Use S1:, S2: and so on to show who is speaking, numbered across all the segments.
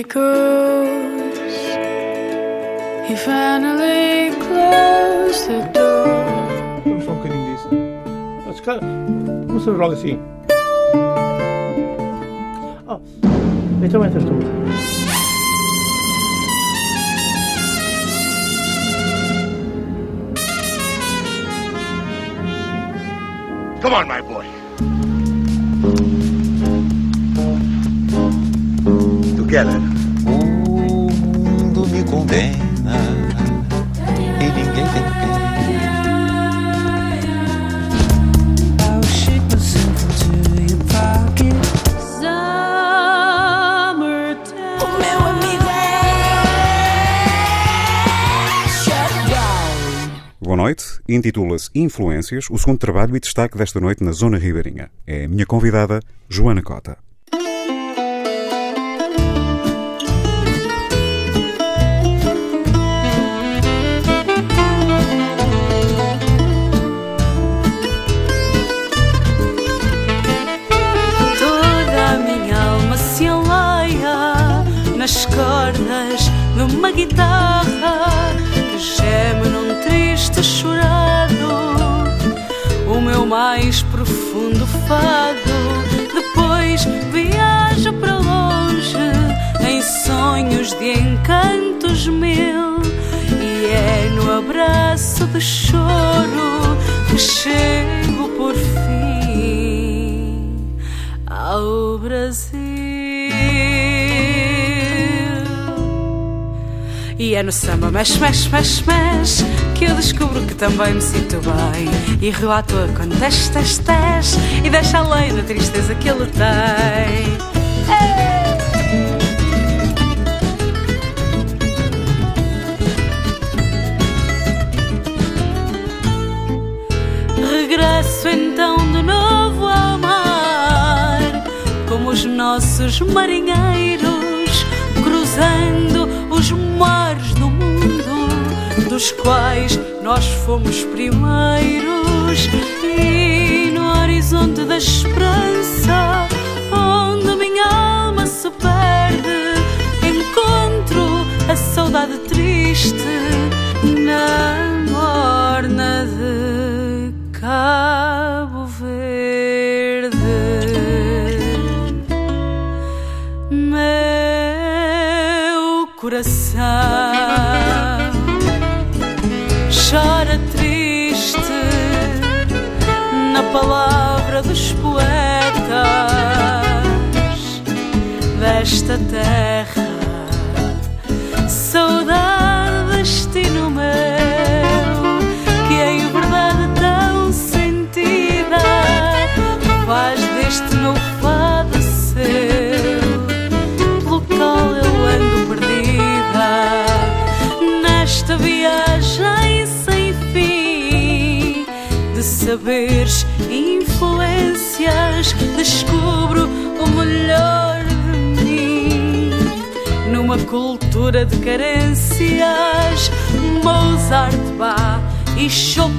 S1: he goes. He finally closed the door.
S2: Vamos só um bocadinho disso. Ah, se calhar, Vamos fazer logo assim. Oh, então entras tu.
S3: Come on, my boy. Together.
S4: Condena e ninguém tem pena.
S5: I'll shake myself into your pocket.
S1: Summertime.
S5: O meu amigo Shutdown.
S6: Boa noite. Intitula-se Influências, o segundo trabalho e destaque desta noite na Zona Ribeirinha. É a minha convidada, Joana Cota.
S1: Nas cordas de uma guitarra que geme num triste chorado. O meu mais profundo fado. Depois viaja para longe em sonhos de encantos mil. E é no abraço de choro que chego por fim ao Brasil. E é no samba mexe, mexe, mexe, mexe Que eu descubro que também me sinto bem. E rio à toa quando teste, teste, E deixa além da tristeza que ele tem. Regresso então de novo ao mar, como os nossos marinheiros, cruzando os mares do mundo, dos quais nós fomos primeiros, e no horizonte da esperança, onde minha alma se perde, encontro a saudade triste na morna de Cabo Verde. Coração chora triste na palavra dos poetas desta terra. Influências. Descubro o melhor de mim numa cultura de carências. Mozart, Bach e Chopin.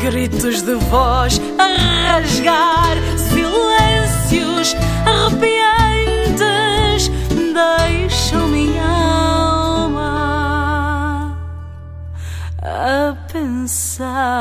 S1: Gritos de voz a rasgar, silêncios arrepiantes deixam minha alma a pensar.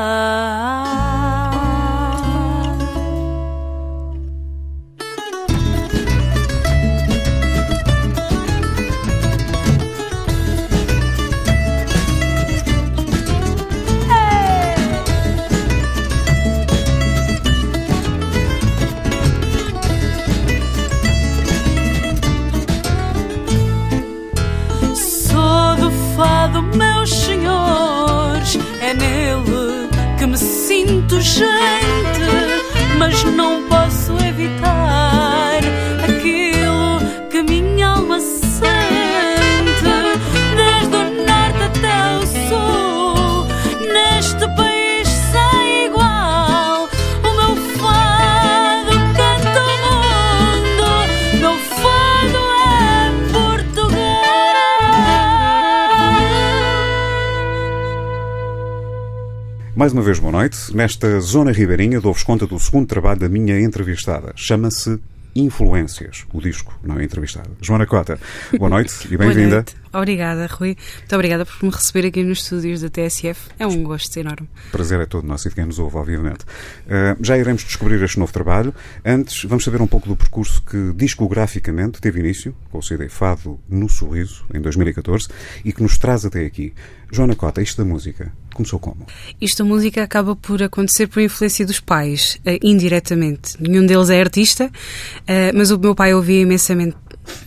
S6: Uma vez, boa noite. Nesta Zona Ribeirinha dou-vos conta do segundo trabalho da minha entrevistada. Chama-se Influências, o disco, não é entrevistado. Joana Cota, boa noite e bem-vinda.
S1: Obrigada, Rui. Muito obrigada por me receber aqui nos estúdios da TSF. É um gosto enorme.
S6: Prazer é todo nosso e de quem nos ouve, obviamente. Uh, já iremos descobrir este novo trabalho. Antes, vamos saber um pouco do percurso que discograficamente teve início, com o CD Fado no Sorriso, em 2014, e que nos traz até aqui. Joana Cota, isto da música, começou como?
S1: Isto a música acaba por acontecer por influência dos pais, eh, indiretamente. Nenhum deles é artista, eh, mas o meu pai ouvia imensamente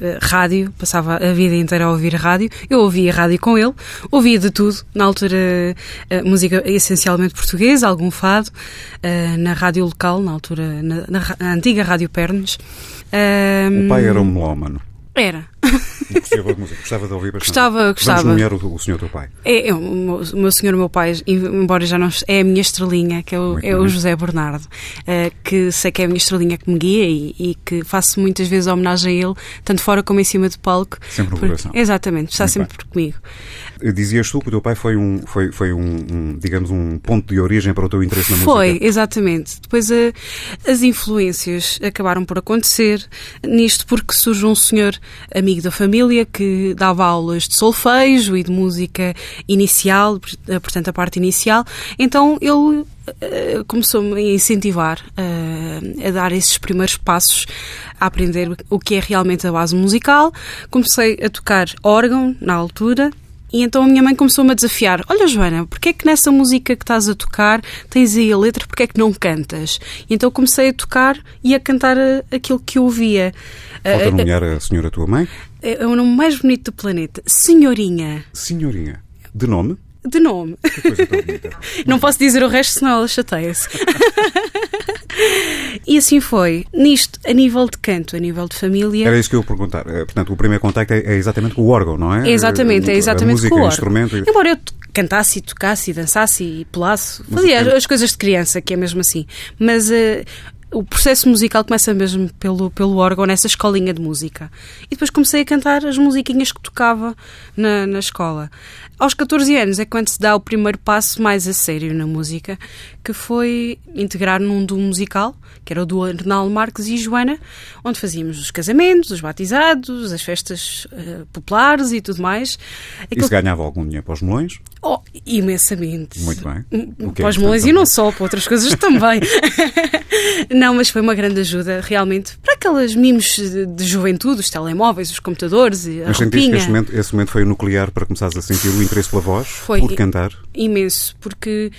S1: eh, rádio, passava a vida inteira a ouvir rádio. Eu ouvia rádio com ele, ouvia de tudo. Na altura, música essencialmente portuguesa, algum fado, na rádio local, na altura, na, na na antiga Rádio Pernes.
S6: O pai era um melómano.
S1: Era.
S6: Gostava de música, gostava de ouvir bastante.
S1: Gostava, gostava.
S6: Vamos nomear o, o senhor teu pai.
S1: É, é, o, meu, o meu senhor, o meu pai, embora já não é a minha estrelinha, que é o, é o. José Bernardo, eh, que sei que é a minha estrelinha que me guia e, e que faço muitas vezes homenagem a ele, tanto fora como em cima de palco.
S6: Sempre no coração.
S1: Exatamente, está
S6: Muito
S1: sempre comigo.
S6: Dizias tu que o teu pai foi um, foi, foi um, um, digamos, um ponto de origem para o teu interesse na
S1: Foi,
S6: música.
S1: exatamente. Depois eh, as influências acabaram por acontecer nisto porque surge um senhor amigo da família que dava aulas de solfejo e de música inicial, portanto a parte inicial. Então ele eh, começou-me a incentivar eh, a dar esses primeiros passos a aprender o que é realmente a base musical. Comecei a tocar órgão na altura e então a minha mãe começou-me a desafiar: Olha, Joana, porque é que nessa música que estás a tocar tens aí a letra, porque é que não cantas? E então comecei a tocar e a cantar eh, aquilo que eu ouvia.
S6: Falta
S1: Eh,
S6: nomear a senhora tua mãe.
S1: É é o nome mais bonito do planeta. Senhorinha.
S6: Senhorinha. De nome?
S1: De nome.
S6: Que coisa tão bonita.
S1: Não posso dizer o resto, senão ela chateia-se. e assim foi. Nisto, a nível de canto, a nível de família.
S6: Era isso que eu ia perguntar. Eh, Portanto, o primeiro contacto é, é exatamente com o órgão, não é?
S1: É exatamente,
S6: Eh,
S1: é exatamente
S6: a música,
S1: com o órgão.
S6: instrumento.
S1: Embora eu cantasse e tocasse e dançasse e pulasse, fazia as, as coisas de criança, que é mesmo assim. Mas eh, o processo musical começa mesmo pelo, pelo órgão, nessa escolinha de música. E depois comecei a cantar as musiquinhas que tocava na, na escola. Aos 14 anos é quando se dá o primeiro passo mais a sério na música, que foi integrar num duo musical, que era o do Arnaldo Marques e Joana, onde fazíamos os casamentos, os batizados, as festas eh, populares e tudo mais.
S6: E se ganhava algum dinheiro para os melões?
S1: Oh, imensamente.
S6: Muito bem. O que é
S1: Para os melões e não só, para outras coisas também. não, mas foi uma grande ajuda, realmente, para aquelas mimos de, de juventude, os telemóveis, os computadores e a
S6: Mas sentiste que
S1: roupinha.
S6: esse momento, esse momento foi o nuclear para começares a sentir o interesse pela voz?
S1: Foi.
S6: Por cantar?
S1: Imenso, porque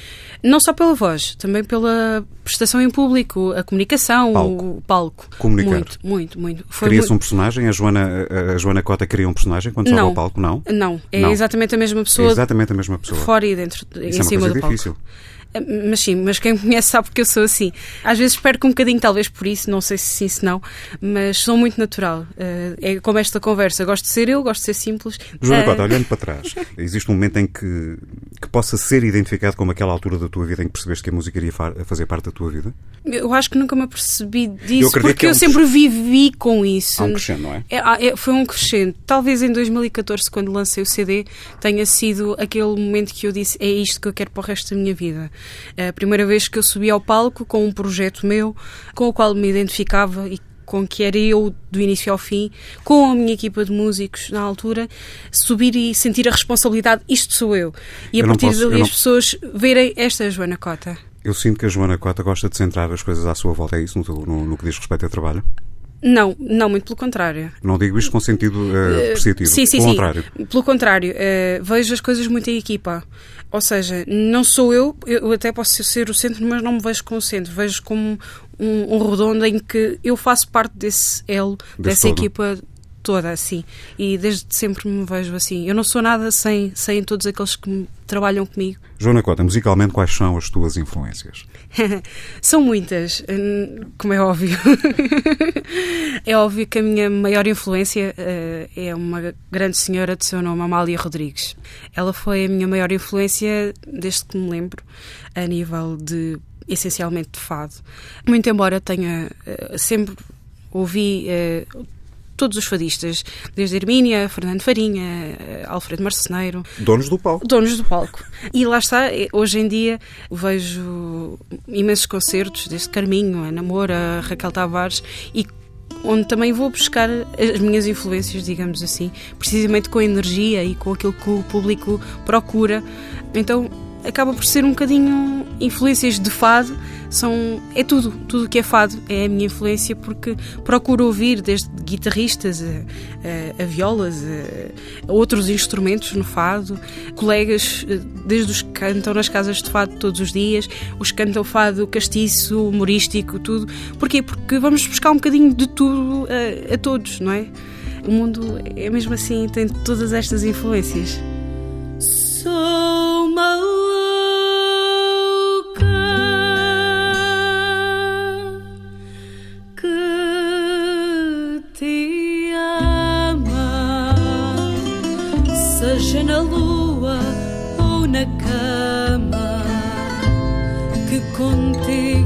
S1: não só pela voz, também pela prestação em público, a comunicação,
S6: Palco.
S1: o palco.
S6: Comunicar.
S1: Muito, muito, muito.
S6: Cria-se um personagem? A Joana, a- Joana Cota cria um personagem quando sobe ao palco? Não?
S1: Não, é
S6: Não.
S1: exatamente a mesma
S6: É
S1: pessoa
S6: exatamente a mesma pessoa.
S1: fora e dentro,
S6: Isso
S1: em
S6: é
S1: cima do palco.
S6: difícil.
S1: Mas sim, mas quem me conhece sabe que eu sou assim. Às vezes perco um bocadinho, talvez por isso, não sei se sim, se não, mas sou muito natural. Eh, é como esta conversa. Gosto de ser eu, gosto de ser simples.
S6: Joana
S1: Eh,
S6: Cota, olhando para trás, existe um momento em que, que possa ser identificado como aquela altura da tua vida em que percebeste que a música iria fa- fazer parte da tua vida?
S1: Eu acho que nunca me apercebi
S6: Eu
S1: disso,
S6: acredito
S1: porque
S6: que é
S1: eu
S6: um
S1: sempre vivi com isso.
S6: Há um crescendo, não é?
S1: É, é, foi um crescente. Talvez em 2014, quando lancei o CD, tenha sido aquele momento que eu disse: é isto que eu quero para o resto da minha vida. É a primeira vez que eu subi ao palco com um projeto meu, com o qual me identificava e com que era eu do início ao fim, com a minha equipa de músicos na altura, subir e sentir a responsabilidade, isto sou eu. E
S6: Eu
S1: a partir
S6: posso-
S1: dali
S6: não-
S1: as pessoas verem esta Joana Cota.
S6: Eu sinto que a Joana Cota gosta de centrar as coisas à sua volta, é isso no, no- no que diz respeito ao trabalho?
S1: Não, não, muito pelo contrário.
S6: Não digo isto com sentido eh, apreciativo.
S1: Sim, sim,
S6: Pelo
S1: sim.
S6: contrário.
S1: Pelo contrário, eh, vejo as coisas muito em equipa. Ou seja, não sou eu, eu até posso ser o centro, mas não me vejo como centro. Vejo como um, um redondo em que eu faço parte desse elo,
S6: Desse
S1: dessa
S6: todo.
S1: equipa toda, assim. E desde sempre me vejo assim. Eu não sou nada sem, sem todos aqueles que trabalham comigo.
S6: Joana Cota, musicalmente, quais são as tuas influências?
S1: São muitas, hum, como é óbvio. é óbvio que a minha maior influência eh, é uma grande senhora de seu nome, Amália Rodrigues. Ela foi a minha maior influência desde que me lembro, a nível de essencialmente de fado. Muito embora tenha eh, sempre ouvi eh, todos os fadistas, desde Hermínia, Fernando Farinha, eh, Alfredo Marceneiro,
S6: Donos do palco.
S1: donos do palco. E lá está, hoje em dia vejo imensos concertos, desde Carminho, Ana Moura, Raquel Tavares, e onde também vou buscar as minhas influências, digamos assim, precisamente com a energia e com aquilo que o público procura. Então acaba por ser um bocadinho influências de fado, são é tudo, tudo que é fado é a minha influência porque procuro ouvir desde guitarristas a, a, a violas, a, a, outros instrumentos no fado, colegas eh, desde os que cantam nas casas de fado todos os dias, os que cantam fado castiço, humorístico, tudo. Porquê? Porque vamos buscar um bocadinho de tudo a, a todos, não é? O mundo é mesmo assim, tem todas estas influências.
S5: Na cama, que contigo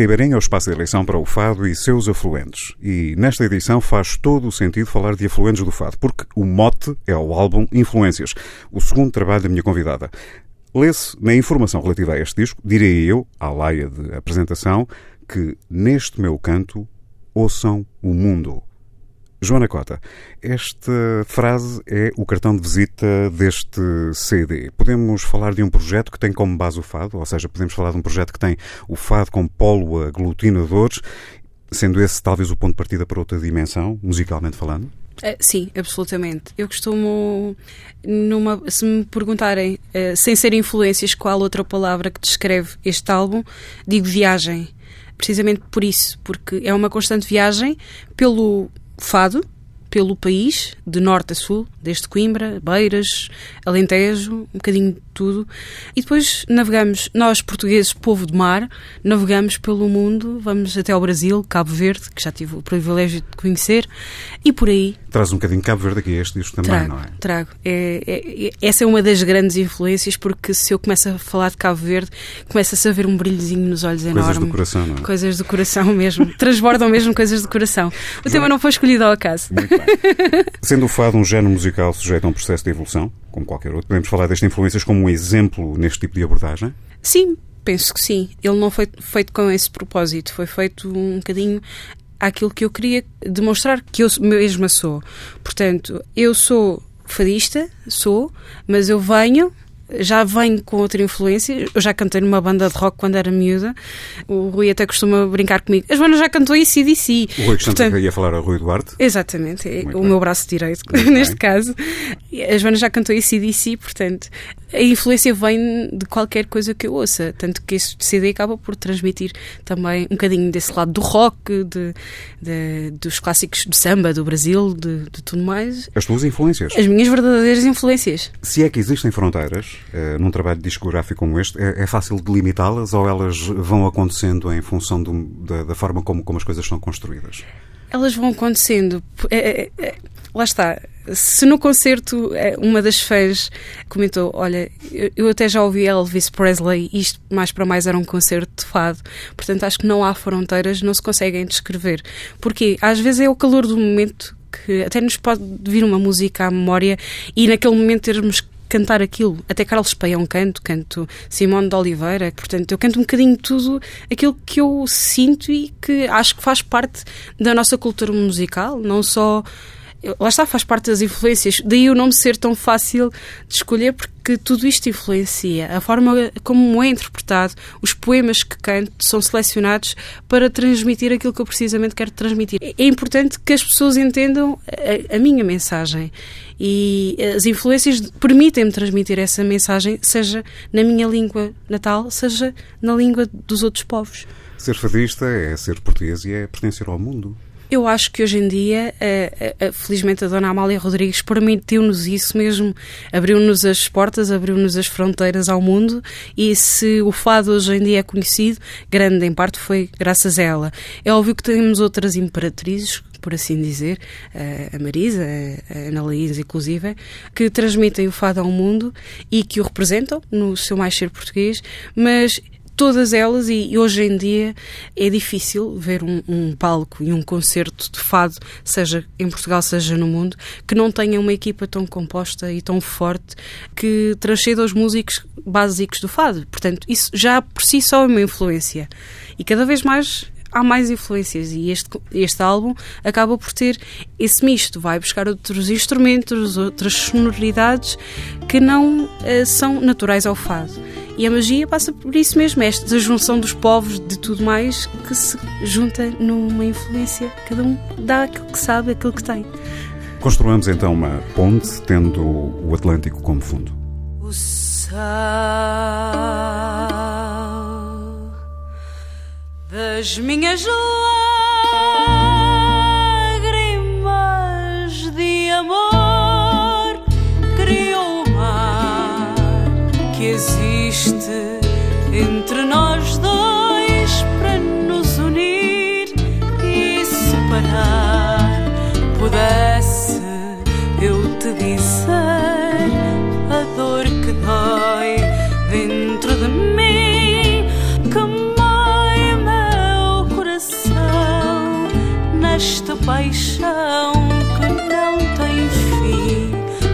S6: Zona Ribeirinha é o espaço de eleição para o fado e seus afluentes. E nesta edição faz todo o sentido falar de afluentes do fado, porque o mote é o álbum Influências, o segundo trabalho da minha convidada. Lê-se na informação relativa a este disco, direi eu, à laia de apresentação, que neste meu canto ouçam o mundo. Joana Cota, esta frase é o cartão de visita deste CD. Podemos falar de um projeto que tem como base o fado, ou seja, podemos falar de um projeto que tem o fado como polo aglutinador, sendo esse talvez o ponto de partida para outra dimensão, musicalmente falando?
S1: Uh, sim, absolutamente. Eu costumo, numa, se me perguntarem, uh, sem ser influências, qual outra palavra que descreve este álbum, digo viagem. Precisamente por isso, porque é uma constante viagem pelo fado, pelo país, de norte a sul, desde Coimbra, Beiras, Alentejo, um bocadinho de tudo. E depois navegamos, nós portugueses, povo de mar, navegamos pelo mundo, vamos até ao Brasil, Cabo Verde, que já tive o privilégio de conhecer, e por aí.
S6: Traz um bocadinho de Cabo Verde aqui este disco também,
S1: trago,
S6: não é?
S1: Trago. É, é, é, essa é uma das grandes influências, porque se eu começo a falar de Cabo Verde, começa-se a ver um brilhozinho nos olhos
S6: Coisas
S1: enorme.
S6: do coração, não é?
S1: Coisas do coração mesmo. Transbordam mesmo coisas do coração. O tema não foi escolhido ao acaso.
S6: Muito. Sendo o fado um género musical sujeito a um processo de evolução, como qualquer outro, podemos falar destas influências como um exemplo neste tipo de abordagem?
S1: Sim, penso que sim. Ele não foi feito com esse propósito, foi feito um bocadinho àquilo que eu queria demonstrar que eu mesma sou. Portanto, eu sou fadista, sou, mas eu venho já venho com outra influência. Eu já cantei numa banda de rock quando era miúda. O Rui até costuma brincar comigo. A Joana já cantou ICDC.
S6: O Rui Portanto, Portanto, ia falar a Rui Duarte.
S1: Exatamente, é
S6: Muito
S1: o
S6: bem.
S1: meu braço direito,
S6: Muito
S1: neste
S6: bem.
S1: caso. A Joana já cantou ICDC, portanto, a influência vem de qualquer coisa que eu ouça. Tanto que este CD acaba por transmitir também um bocadinho desse lado do rock, de, de- dos clássicos do samba, do Brasil, de, de tudo mais.
S6: As tuas influências.
S1: As minhas verdadeiras influências.
S6: Se é que existem fronteiras eh, num trabalho discográfico como este, é, é fácil delimitá-las ou elas vão acontecendo em função do- da, da forma como, como as coisas são construídas?
S1: Elas vão acontecendo. É, é, é, lá está. Se no concerto é, uma das fãs comentou: Olha, eu, até já ouvi Elvis Presley, isto mais para mais era um concerto de fado. Portanto, acho que não há fronteiras, não se conseguem descrever. Porque às vezes é o calor do momento que até nos pode vir uma música à memória e naquele momento termos cantar aquilo. Até Carlos Paião canto, canto Simone de Oliveira. Portanto, eu canto um bocadinho tudo aquilo que eu sinto e que acho que faz parte da nossa cultura musical, não só. Lá está, faz parte das influências. Daí o não me ser tão fácil de escolher, porque tudo isto influencia. A forma como é interpretado, os poemas que canto são selecionados para transmitir aquilo que eu precisamente quero transmitir. É importante que as pessoas entendam a, a minha mensagem. E as influências permitem-me transmitir essa mensagem, seja na minha língua natal, seja na língua dos outros povos.
S6: Ser fadista é ser português e é pertencer ao mundo.
S1: Eu acho que hoje em dia, eh, eh, felizmente, a Dona Amália Rodrigues permitiu-nos isso mesmo, abriu-nos as portas, abriu-nos as fronteiras ao mundo e se o fado hoje em dia é conhecido, grande em parte foi graças a ela. É óbvio que temos outras imperatrizes, por assim dizer, eh, a Marisa, a Ana Laís, inclusive, que transmitem o fado ao mundo e que o representam no seu mais ser português, mas todas elas, e hoje em dia é difícil ver um, um palco e um concerto de fado, seja em Portugal, seja no mundo, que não tenha uma equipa tão composta e tão forte que transcenda os músicos básicos do fado. Portanto, isso já por si só é uma influência. E cada vez mais há mais influências e este, este álbum acaba por ter esse misto, vai buscar outros instrumentos, outras sonoridades que não eh, são naturais ao fado. E a magia passa por isso mesmo, esta junção dos povos, de tudo mais, que se junta numa influência. Cada um dá aquilo que sabe, aquilo que tem.
S6: Construamos então uma ponte tendo o Atlântico como fundo.
S5: O sal das minhas lágrimas de amor criou o mar que existe entre nós dois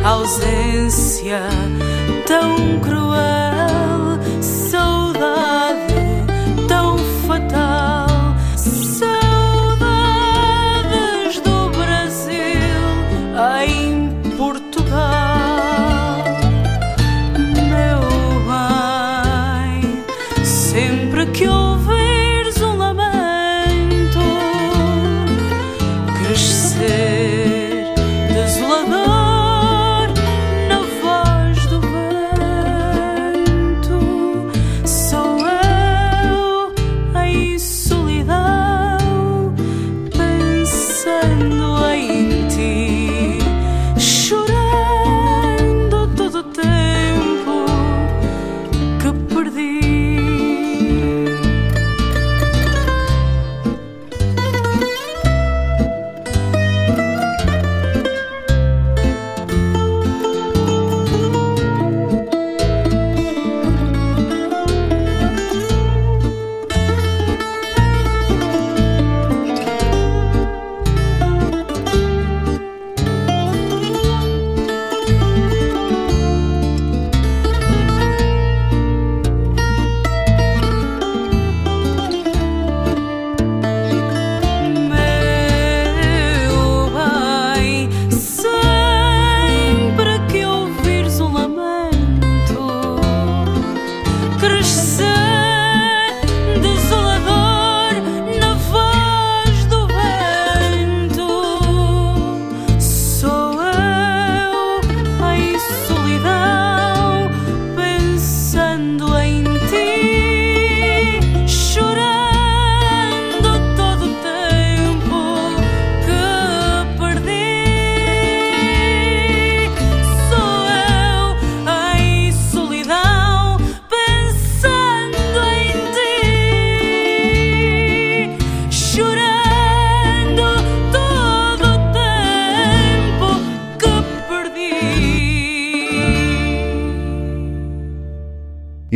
S5: ausência tão cruel,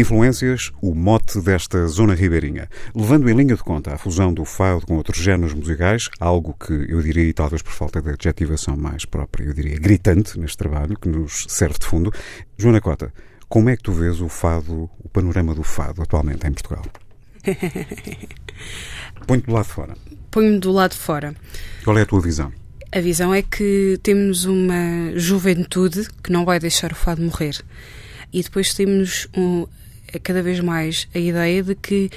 S6: Influências, o mote desta zona ribeirinha. Levando em linha de conta a fusão do fado com outros géneros musicais, algo que eu diria, e talvez por falta de adjetivação mais própria, eu diria gritante neste trabalho, que nos serve de fundo. Joana Cota, como é que tu vês o fado, o panorama do fado atualmente em Portugal? Põe-te do lado de fora.
S1: Ponho-me do lado de fora.
S6: Qual é a tua visão?
S1: A visão é que temos uma juventude que não vai deixar o fado morrer. E depois temos um, cada vez mais a ideia de que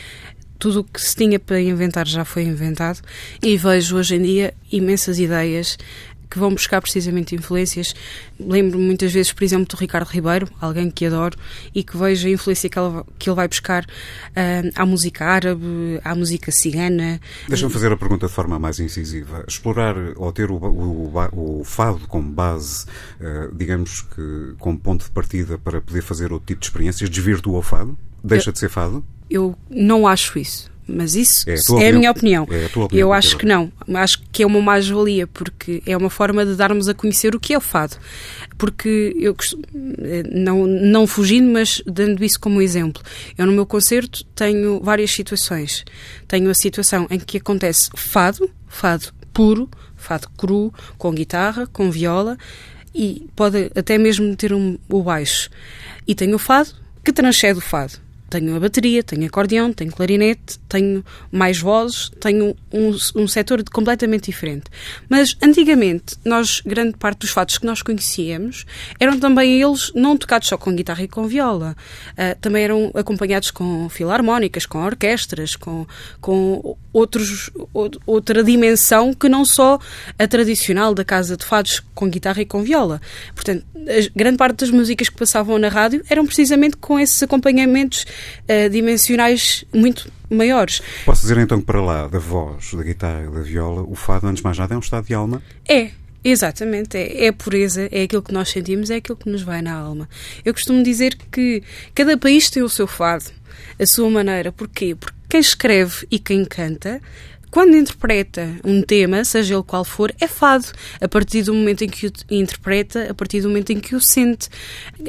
S1: tudo o que se tinha para inventar já foi inventado e vejo hoje em dia imensas ideias que vão buscar precisamente influências. Lembro-me muitas vezes, por exemplo, do Ricardo Ribeiro, alguém que adoro, e que vejo a influência que ele, que ele vai buscar uh, à música árabe, à música cigana.
S6: Deixa-me fazer a pergunta de forma mais incisiva. Explorar ou ter o, o, o fado como base, uh, digamos que como ponto de partida para poder fazer outro tipo de experiências, desvirtua o fado? Deixa
S1: Eu-
S6: de ser fado?
S1: Eu não acho isso. Mas isso
S6: É
S1: é
S6: a
S1: minha opinião.
S6: É a opinião,
S1: eu acho que não. Acho que é uma mais-valia, porque é uma forma de darmos a conhecer o que é o fado. Porque eu eh, não, não fugindo, mas dando isso como exemplo. Eu no meu concerto tenho várias situações. Tenho a situação em que acontece fado, fado puro, fado cru, com guitarra, com viola e pode até mesmo ter um, o baixo. E tenho o fado que transcende o fado. Tenho a bateria, tenho acordeão, tenho clarinete, tenho mais vozes, tenho um, um setor completamente diferente. Mas antigamente, nós, grande parte dos fados que nós conhecíamos, eram também eles não tocados só com guitarra e com viola. Ah, também eram acompanhados com filarmónicas, com orquestras, com, com outros, ou- outra dimensão que não só a tradicional da casa de fados com guitarra e com viola. Portanto, grande parte das músicas que passavam na rádio eram precisamente com esses acompanhamentos ah, dimensionais muito maiores.
S6: Posso dizer então que para lá da voz, da guitarra e da viola, o fado, antes de mais nada, é um estado de alma?
S1: É, exatamente. É, é a pureza, é aquilo que nós sentimos, é aquilo que nos vai na alma. Eu costumo dizer que cada país tem o seu fado, a sua maneira. Porquê? Porque quem escreve e quem canta. Quando interpreta um tema, seja ele qual for, é fado. A partir do momento em que o interpreta, a partir do momento em que o sente.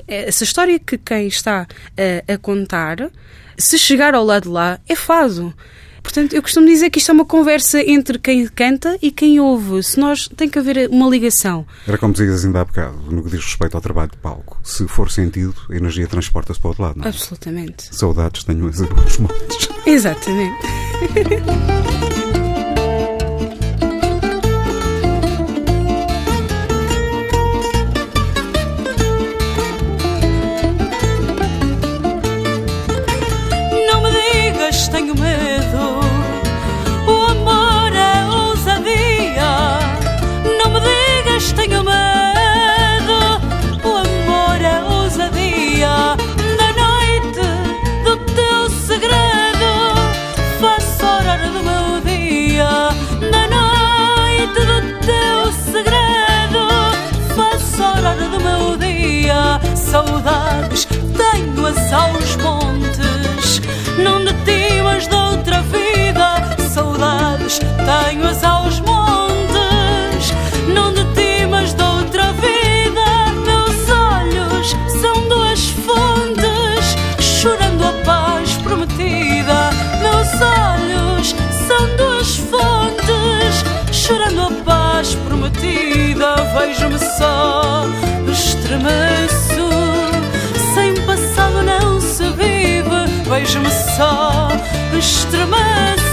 S1: Essa história que quem está a, a contar, se chegar ao lado de lá, é fado. Portanto, eu costumo dizer que isto é uma conversa entre quem canta e quem ouve. Se nós tem que haver uma ligação.
S6: Era como dizias ainda há bocado, no que diz respeito ao trabalho de palco. Se for sentido, a energia transporta-se para o outro lado, não é?
S1: Absolutamente.
S6: Saudades tenho os montes.
S1: Exatamente.
S5: só, estremeço. Sem passado não se vive. Vejo-me só, estremeço.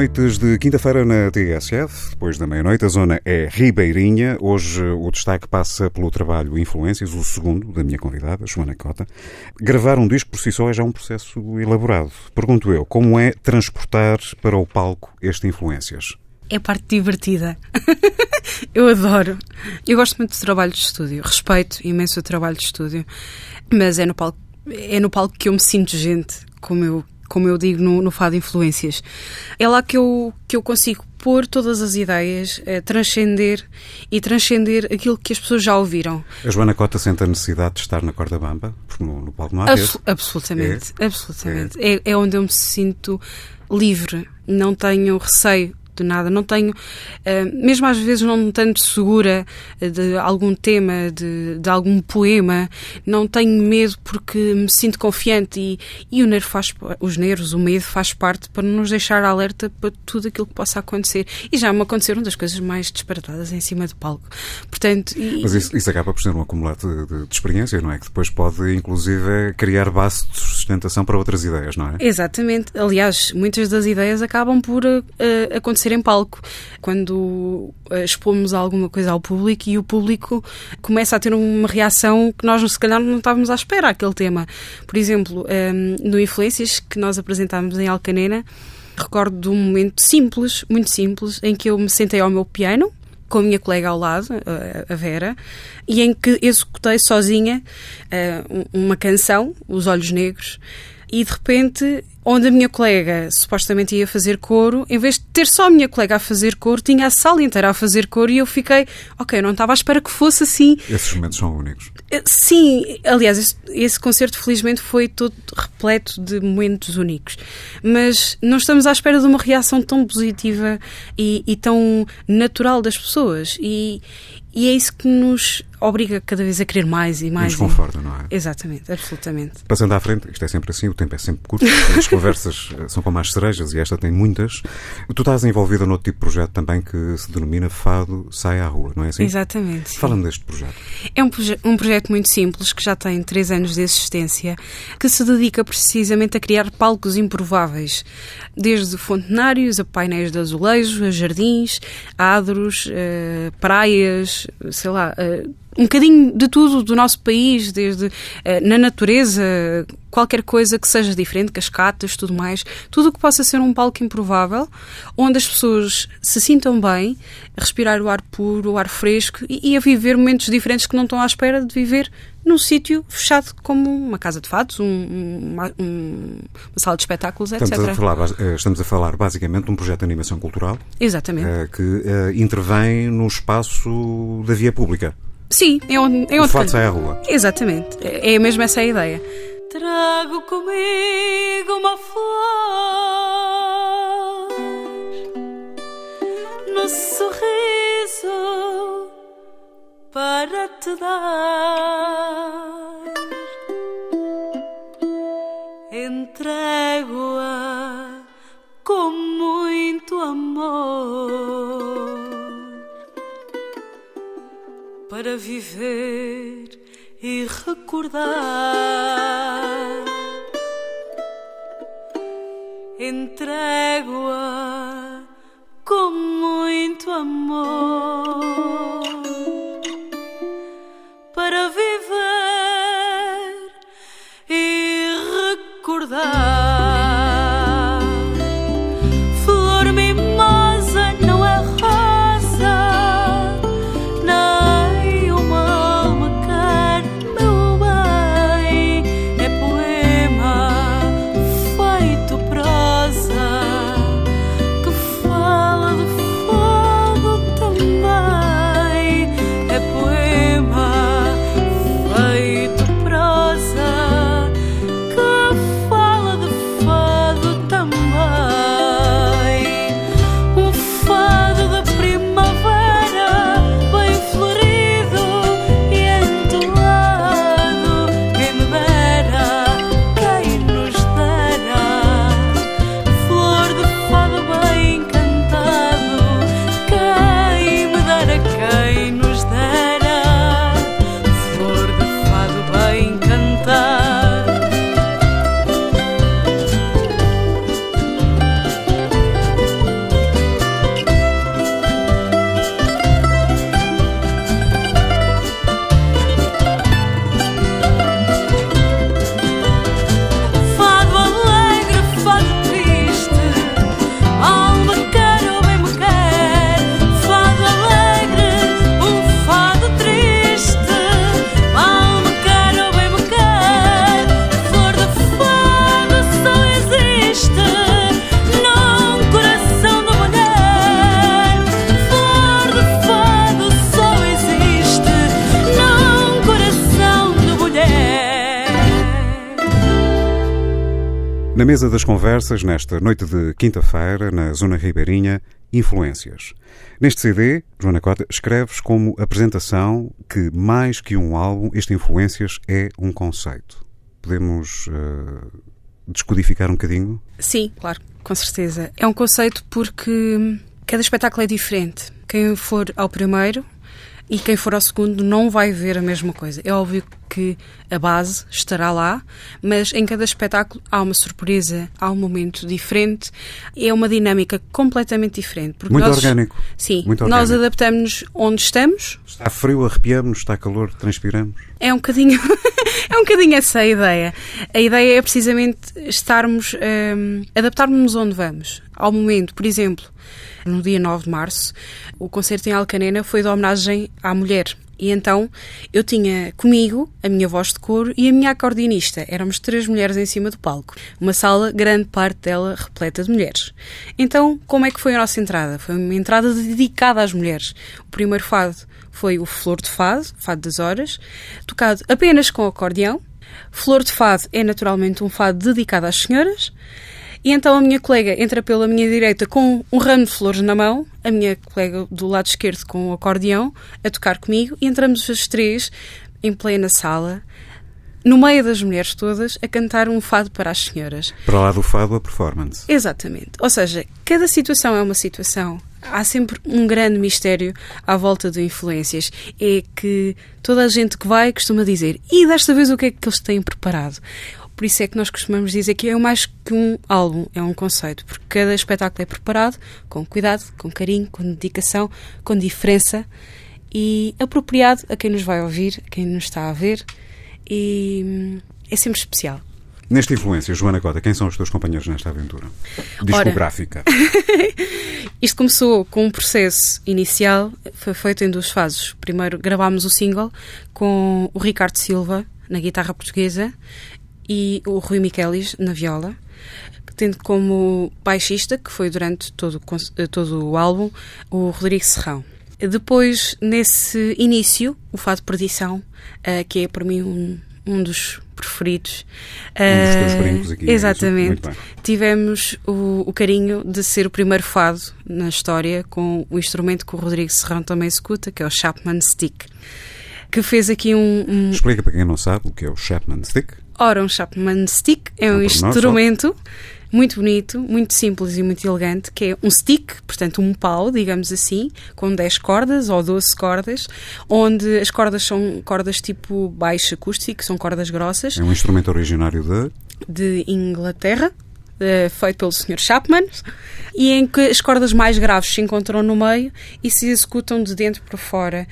S6: Noites de quinta-feira na TSF, depois da meia-noite, a zona é Ribeirinha. Hoje o destaque passa pelo trabalho Influências, o segundo da minha convidada, Joana Cota. Gravar um disco por si só é já um processo elaborado. Pergunto eu, como é transportar para o palco este Influências?
S1: É a parte divertida. eu adoro. Eu gosto muito do trabalho de estúdio. Respeito imenso o trabalho de estúdio. Mas é no palco, é no palco que eu me sinto gente, como eu como eu digo no, no Fado Influências. É lá que eu, que eu consigo pôr todas as ideias, eh, transcender e transcender aquilo que as pessoas já ouviram.
S6: A Joana Cota sente a necessidade de estar na corda bamba, no, no palco
S1: Abs absolutamente, é. absolutamente. É. é onde eu me sinto livre, não tenho receio de nada. Não tenho, uh, mesmo às vezes não tanto segura de algum tema, de, de, algum poema, não tenho medo porque me sinto confiante e, e o nervo faz, os nervos, o medo faz parte para nos deixar alerta para tudo aquilo que possa acontecer. E já me aconteceram das coisas mais disparatadas em cima do palco. Portanto, e...
S6: Mas isso, isso, acaba por ser um acumulado de, de, de não é? Que depois pode, inclusive, criar base de sustentação para outras ideias, não é?
S1: Exatamente. Aliás, muitas das ideias acabam por uh, acontecer em palco, quando eh, expomos alguma coisa ao público e o público começa a ter uma reação que nós, se calhar, não estávamos à espera aquele tema. Por exemplo, ehm, no Influências, que nós apresentámos em Alcanena, recordo de um momento simples, muito simples, em que eu me sentei ao meu piano, com a minha colega ao lado, a Vera, e em que executei sozinha eh, uma canção, Os Olhos Negros, e de repente, onde a minha colega supostamente ia fazer coro, em vez de ter só a minha colega a fazer coro, tinha a sala inteira a fazer coro e eu fiquei, ok, não estava à espera que fosse assim.
S6: Esses momentos são únicos.
S1: Eh, sim, aliás, esse, esse concerto felizmente foi todo repleto de momentos únicos. Mas não estamos à espera de uma reação tão positiva e, e tão natural das pessoas. E, e é isso que nos obriga cada vez a querer mais e mais.
S6: Nos conforta, não é?
S1: Exatamente, absolutamente.
S6: Passando à frente, isto é sempre assim, o tempo é sempre curto, as conversas eh, são como as cerejas e esta tem muitas. Tu estás envolvida noutro tipo de projeto também que se denomina Fado Sai à Rua, não é assim?
S1: Exatamente.
S6: Fala-me deste projeto.
S1: É um, proje um projeto muito simples que já tem três anos de existência, que se dedica precisamente a criar palcos improváveis, desde fontenários a painéis de azulejo, a jardins, a adros, uh, praias, sei lá. Uh, um bocadinho de tudo do nosso país, desde uh, na natureza, qualquer coisa que seja diferente, cascatas, tudo mais, tudo o que possa ser um palco improvável, onde as pessoas se sintam bem, a respirar o ar puro, o ar fresco e, e a viver momentos diferentes que não estão à espera de viver num sítio fechado como uma casa de fatos, um, uma, um, uma, sala de espetáculos,
S6: etc.
S1: Estamos
S6: a, falar, eh, estamos a falar basicamente de um projeto de animação cultural
S1: Exatamente.
S6: Uh, que uh, intervém no espaço da via pública.
S1: Sim, é onde. É onde
S6: o fato sai à rua.
S1: Exatamente. É mesmo essa a ideia.
S5: Trago comigo uma flor no sorriso para te dar. Entrego-a com muito amor para viver e recordar. Entrego-a com muito amor
S6: mesa das conversas, nesta noite de quinta-feira, na Zona Ribeirinha, Influências. Neste CD, Joana Cota, escreves como apresentação que, mais que um álbum, este Influências é um conceito. Podemos uh, descodificar um bocadinho?
S1: Sim, claro, com certeza. É um conceito porque cada espetáculo é diferente. Quem for ao primeiro e quem for ao segundo não vai ver a mesma coisa. É óbvio que a base estará lá, mas em cada espetáculo há uma surpresa, há um momento diferente, é uma dinâmica completamente diferente.
S6: Porque Muito
S1: nós,
S6: orgânico.
S1: Sim,
S6: Muito
S1: nós
S6: orgânico.
S1: adaptamos onde estamos.
S6: Está frio, arrepiamos, está calor, transpiramos.
S1: É um bocadinho, é um bocadinho essa a ideia. A ideia é precisamente estarmos, hum, adaptarmos-nos onde vamos, ao momento. Por exemplo, no dia 9 de março, o concerto em Alcanena foi de homenagem à mulher. E então eu tinha comigo a minha voz de coro e a minha acordeonista. Éramos três mulheres em cima do palco. Uma sala, grande parte dela repleta de mulheres. Então, como é que foi a nossa entrada? Foi uma entrada dedicada às mulheres. O primeiro fado foi o Flor de Fado, Fado das Horas, tocado apenas com acordeão. Flor de Fado é naturalmente um fado dedicado às senhoras. E então a minha colega entra pela minha direita com um ramo de flores na mão, a minha colega do lado esquerdo com o acordeão, a tocar comigo, e entramos as três em plena sala, no meio das mulheres todas, a cantar um fado para as senhoras.
S6: Para lá do fado, a performance.
S1: Exatamente. Ou seja, cada situação é uma situação. Há sempre um grande mistério à volta de influências. É que toda a gente que vai costuma dizer e desta vez o que é que eles têm preparado? Por isso é que nós costumamos dizer que é mais que um álbum, é um conceito, porque cada espetáculo é preparado com cuidado, com carinho, com dedicação, com diferença e apropriado a quem nos vai ouvir, a quem nos está a ver e hum, é sempre especial.
S6: Nesta influência, Joana Cota, quem são os teus companheiros nesta aventura? Discográfica.
S1: Isto começou com um processo inicial, foi feito em duas fases. Primeiro gravámos o single com o Ricardo Silva na guitarra portuguesa e o Rui Michelis na viola, tendo como baixista, que foi durante todo, eh, todo o álbum, o Rodrigo Serrão. Depois, nesse início, o Fado Perdição, eh, que é para mim um, um dos preferidos.
S6: Um dos
S1: Eh,
S6: brincos aqui?
S1: Exatamente. Tivemos o, o carinho de ser o primeiro fado na história com o instrumento que o Rodrigo Serrão também executa, que é o Chapman Stick, que fez aqui um, um,
S6: Explica para quem não sabe o que é o Chapman Stick.
S1: Ora, um Chapman Stick. É um
S6: Um
S1: instrumento muito bonito, muito simples e muito elegante, que é um stick, portanto um pau, digamos assim, com 10 cordas ou 12 cordas, onde as cordas são cordas tipo baixo acústico, são cordas grossas,
S6: É um instrumento originário de.
S1: de Inglaterra, feito pelo Sr. Chapman, e em que as cordas mais graves se encontram no meio e se executam de dentro para fora,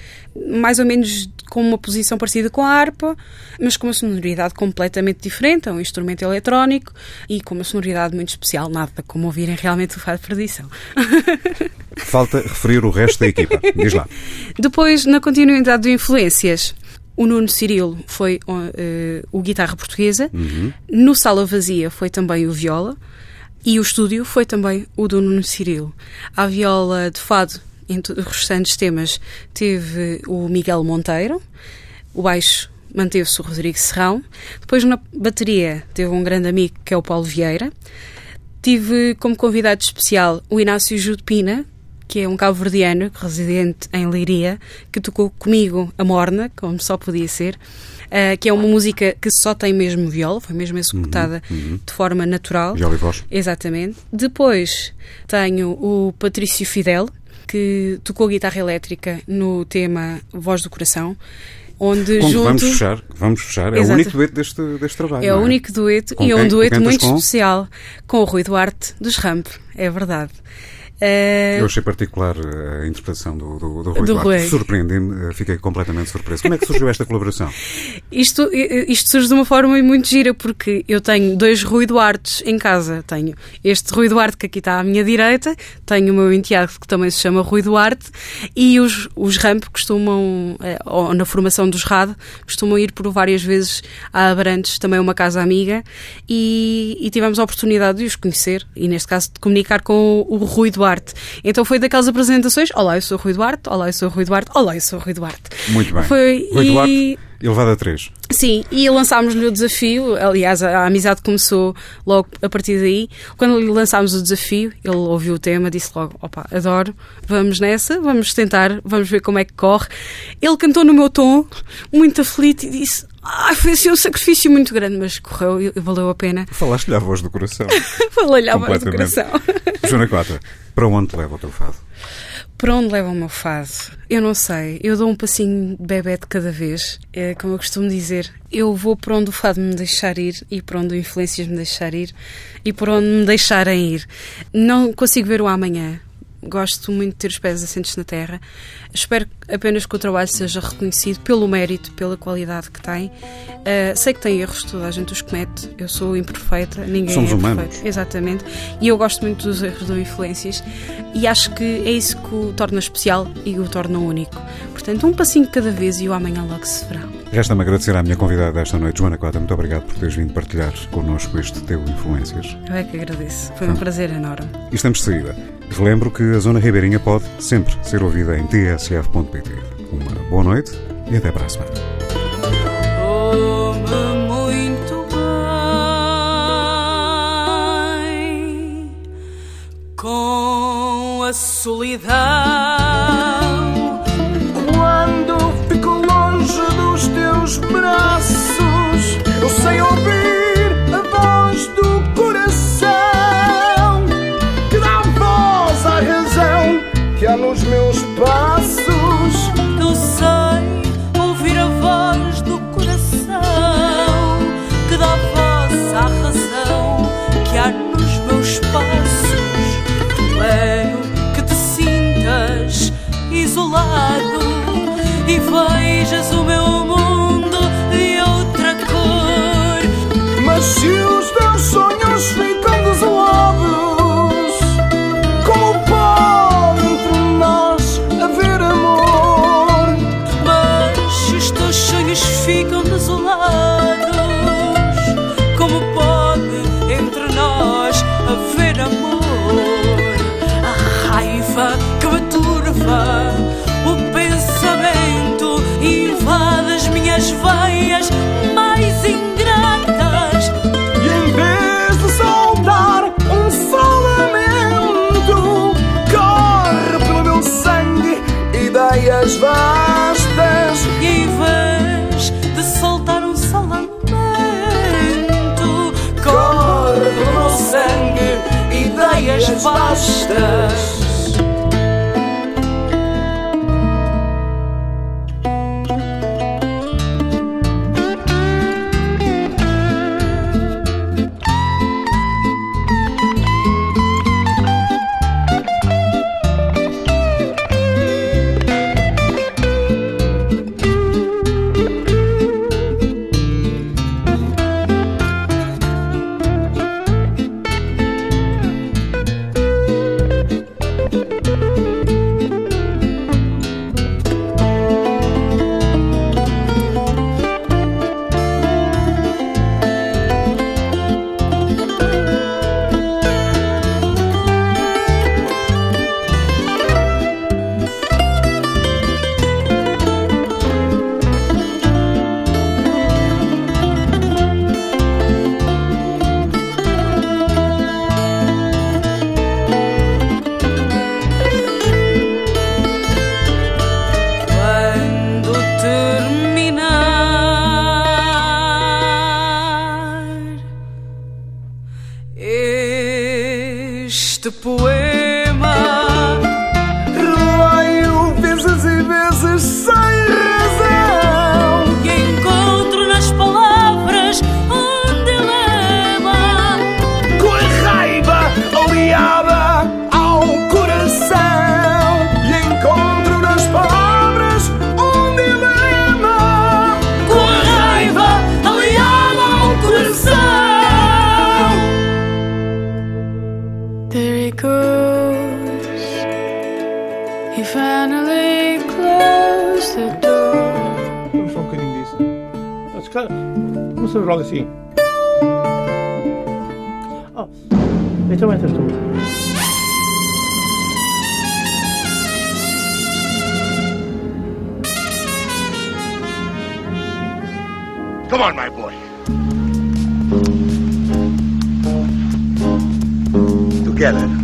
S1: mais ou menos com uma posição parecida com a harpa, mas com uma sonoridade completamente diferente, é um instrumento eletrónico e com uma sonoridade muito especial, nada como ouvirem realmente o fado de perdição.
S6: Falta referir o resto da equipa. Diz lá.
S1: Depois, na continuidade de influências, o Nuno Cirilo foi eh, o guitarra portuguesa, no Sala Vazia foi também o viola. E o estúdio foi também o do Nuno Cirilo. A viola de fado, entre os restantes temas, teve o Miguel Monteiro, o baixo manteve-se o Rodrigo Serrão, depois na bateria teve um grande amigo que é o Paulo Vieira, Tive como convidado especial o Inácio Judepina, que é um cabo-verdiano residente em Leiria, que tocou comigo a Morna, como só podia ser, eh, que é uma música que só tem mesmo viola, foi mesmo executada de forma natural.
S6: Viola e voz.
S1: Exatamente. Depois tenho o Patrício Fidel, que tocou guitarra elétrica no tema Voz do Coração, onde junto...
S6: vamos fechar, vamos fechar. É o
S1: Exato.
S6: único dueto deste, deste trabalho.
S1: É o único dueto
S6: Com
S1: e é um dueto muito
S6: com?
S1: especial com o Rui Duarte dos Ramp, é verdade. Eh,
S6: Eu achei particular eh, a interpretação do, do, do Rui
S1: Do
S6: Duarte.
S1: Rui.
S6: Surpreendi-me, eh, fiquei completamente surpreso. Como é que surgiu esta colaboração?
S1: Isto, isto surge de uma forma muito gira, porque eu tenho dois Rui Duartes em casa. Tenho este Rui Duarte que aqui está à minha direita, tenho o meu enteado que também se chama Rui Duarte, e os, os Ramp costumam, eh, ou na formação dos RAD, costumam ir por várias vezes a Abrantes, também uma casa amiga, e, e tivemos a oportunidade de os conhecer, e neste caso de comunicar com o, o Rui Duarte. Então foi daquelas apresentações: Olá, eu sou o Rui Duarte, olá, eu sou o Rui Duarte, olá, eu sou o Rui Duarte.
S6: Muito bem.
S1: Foi,
S6: Rui
S1: e-
S6: Duarte Elevado a 3.
S1: Sim, e lançámos-lhe o desafio. Aliás, a, a amizade começou logo a partir daí. Quando lhe lançámos o desafio, ele ouviu o tema, disse logo: opa, adoro, vamos nessa, vamos tentar, vamos ver como é que corre. Ele cantou no meu tom, muito aflito, e disse: ah, foi assim um sacrifício muito grande, mas correu e valeu a pena.
S6: Falaste-lhe à voz do coração.
S1: Falei-lhe à voz do coração.
S6: Joana Cota, para onde te leva o teu fado?
S1: Para onde leva o meu fado? Eu não sei. Eu dou um passinho de bebê de cada vez. É como eu costumo dizer. Eu vou para onde o fado me deixar ir e para onde o influências me deixar ir e por onde me deixarem ir. Não consigo ver o amanhã. Gosto muito de ter os pés assentes na terra. Espero apenas que o trabalho seja reconhecido pelo mérito, pela qualidade que tem. Uh, sei que tem erros, toda a gente os comete. Eu sou imperfeita, ninguém
S6: Somos
S1: é
S6: humanos.
S1: perfeito. Exatamente. E eu gosto muito dos erros do Influências e acho que é isso que o torna especial e o torna único. Portanto, um passinho cada vez e o amanhã logo se verá.
S6: Resta-me agradecer à minha convidada desta noite, Joana Cota. Muito obrigado por teres vindo partilhar connosco este teu Influências.
S1: Eu é que agradeço. Foi um prazer enorme.
S6: E estamos de saída. Relembro que a Zona Ribeirinha pode sempre ser ouvida em tsf.pt. Uma boa noite e até para a semana.
S7: Ouve muito bem com a solidão. Poema,
S2: Começamos logo assim. Oh, então entras tu.
S3: Come on, my boy. Together.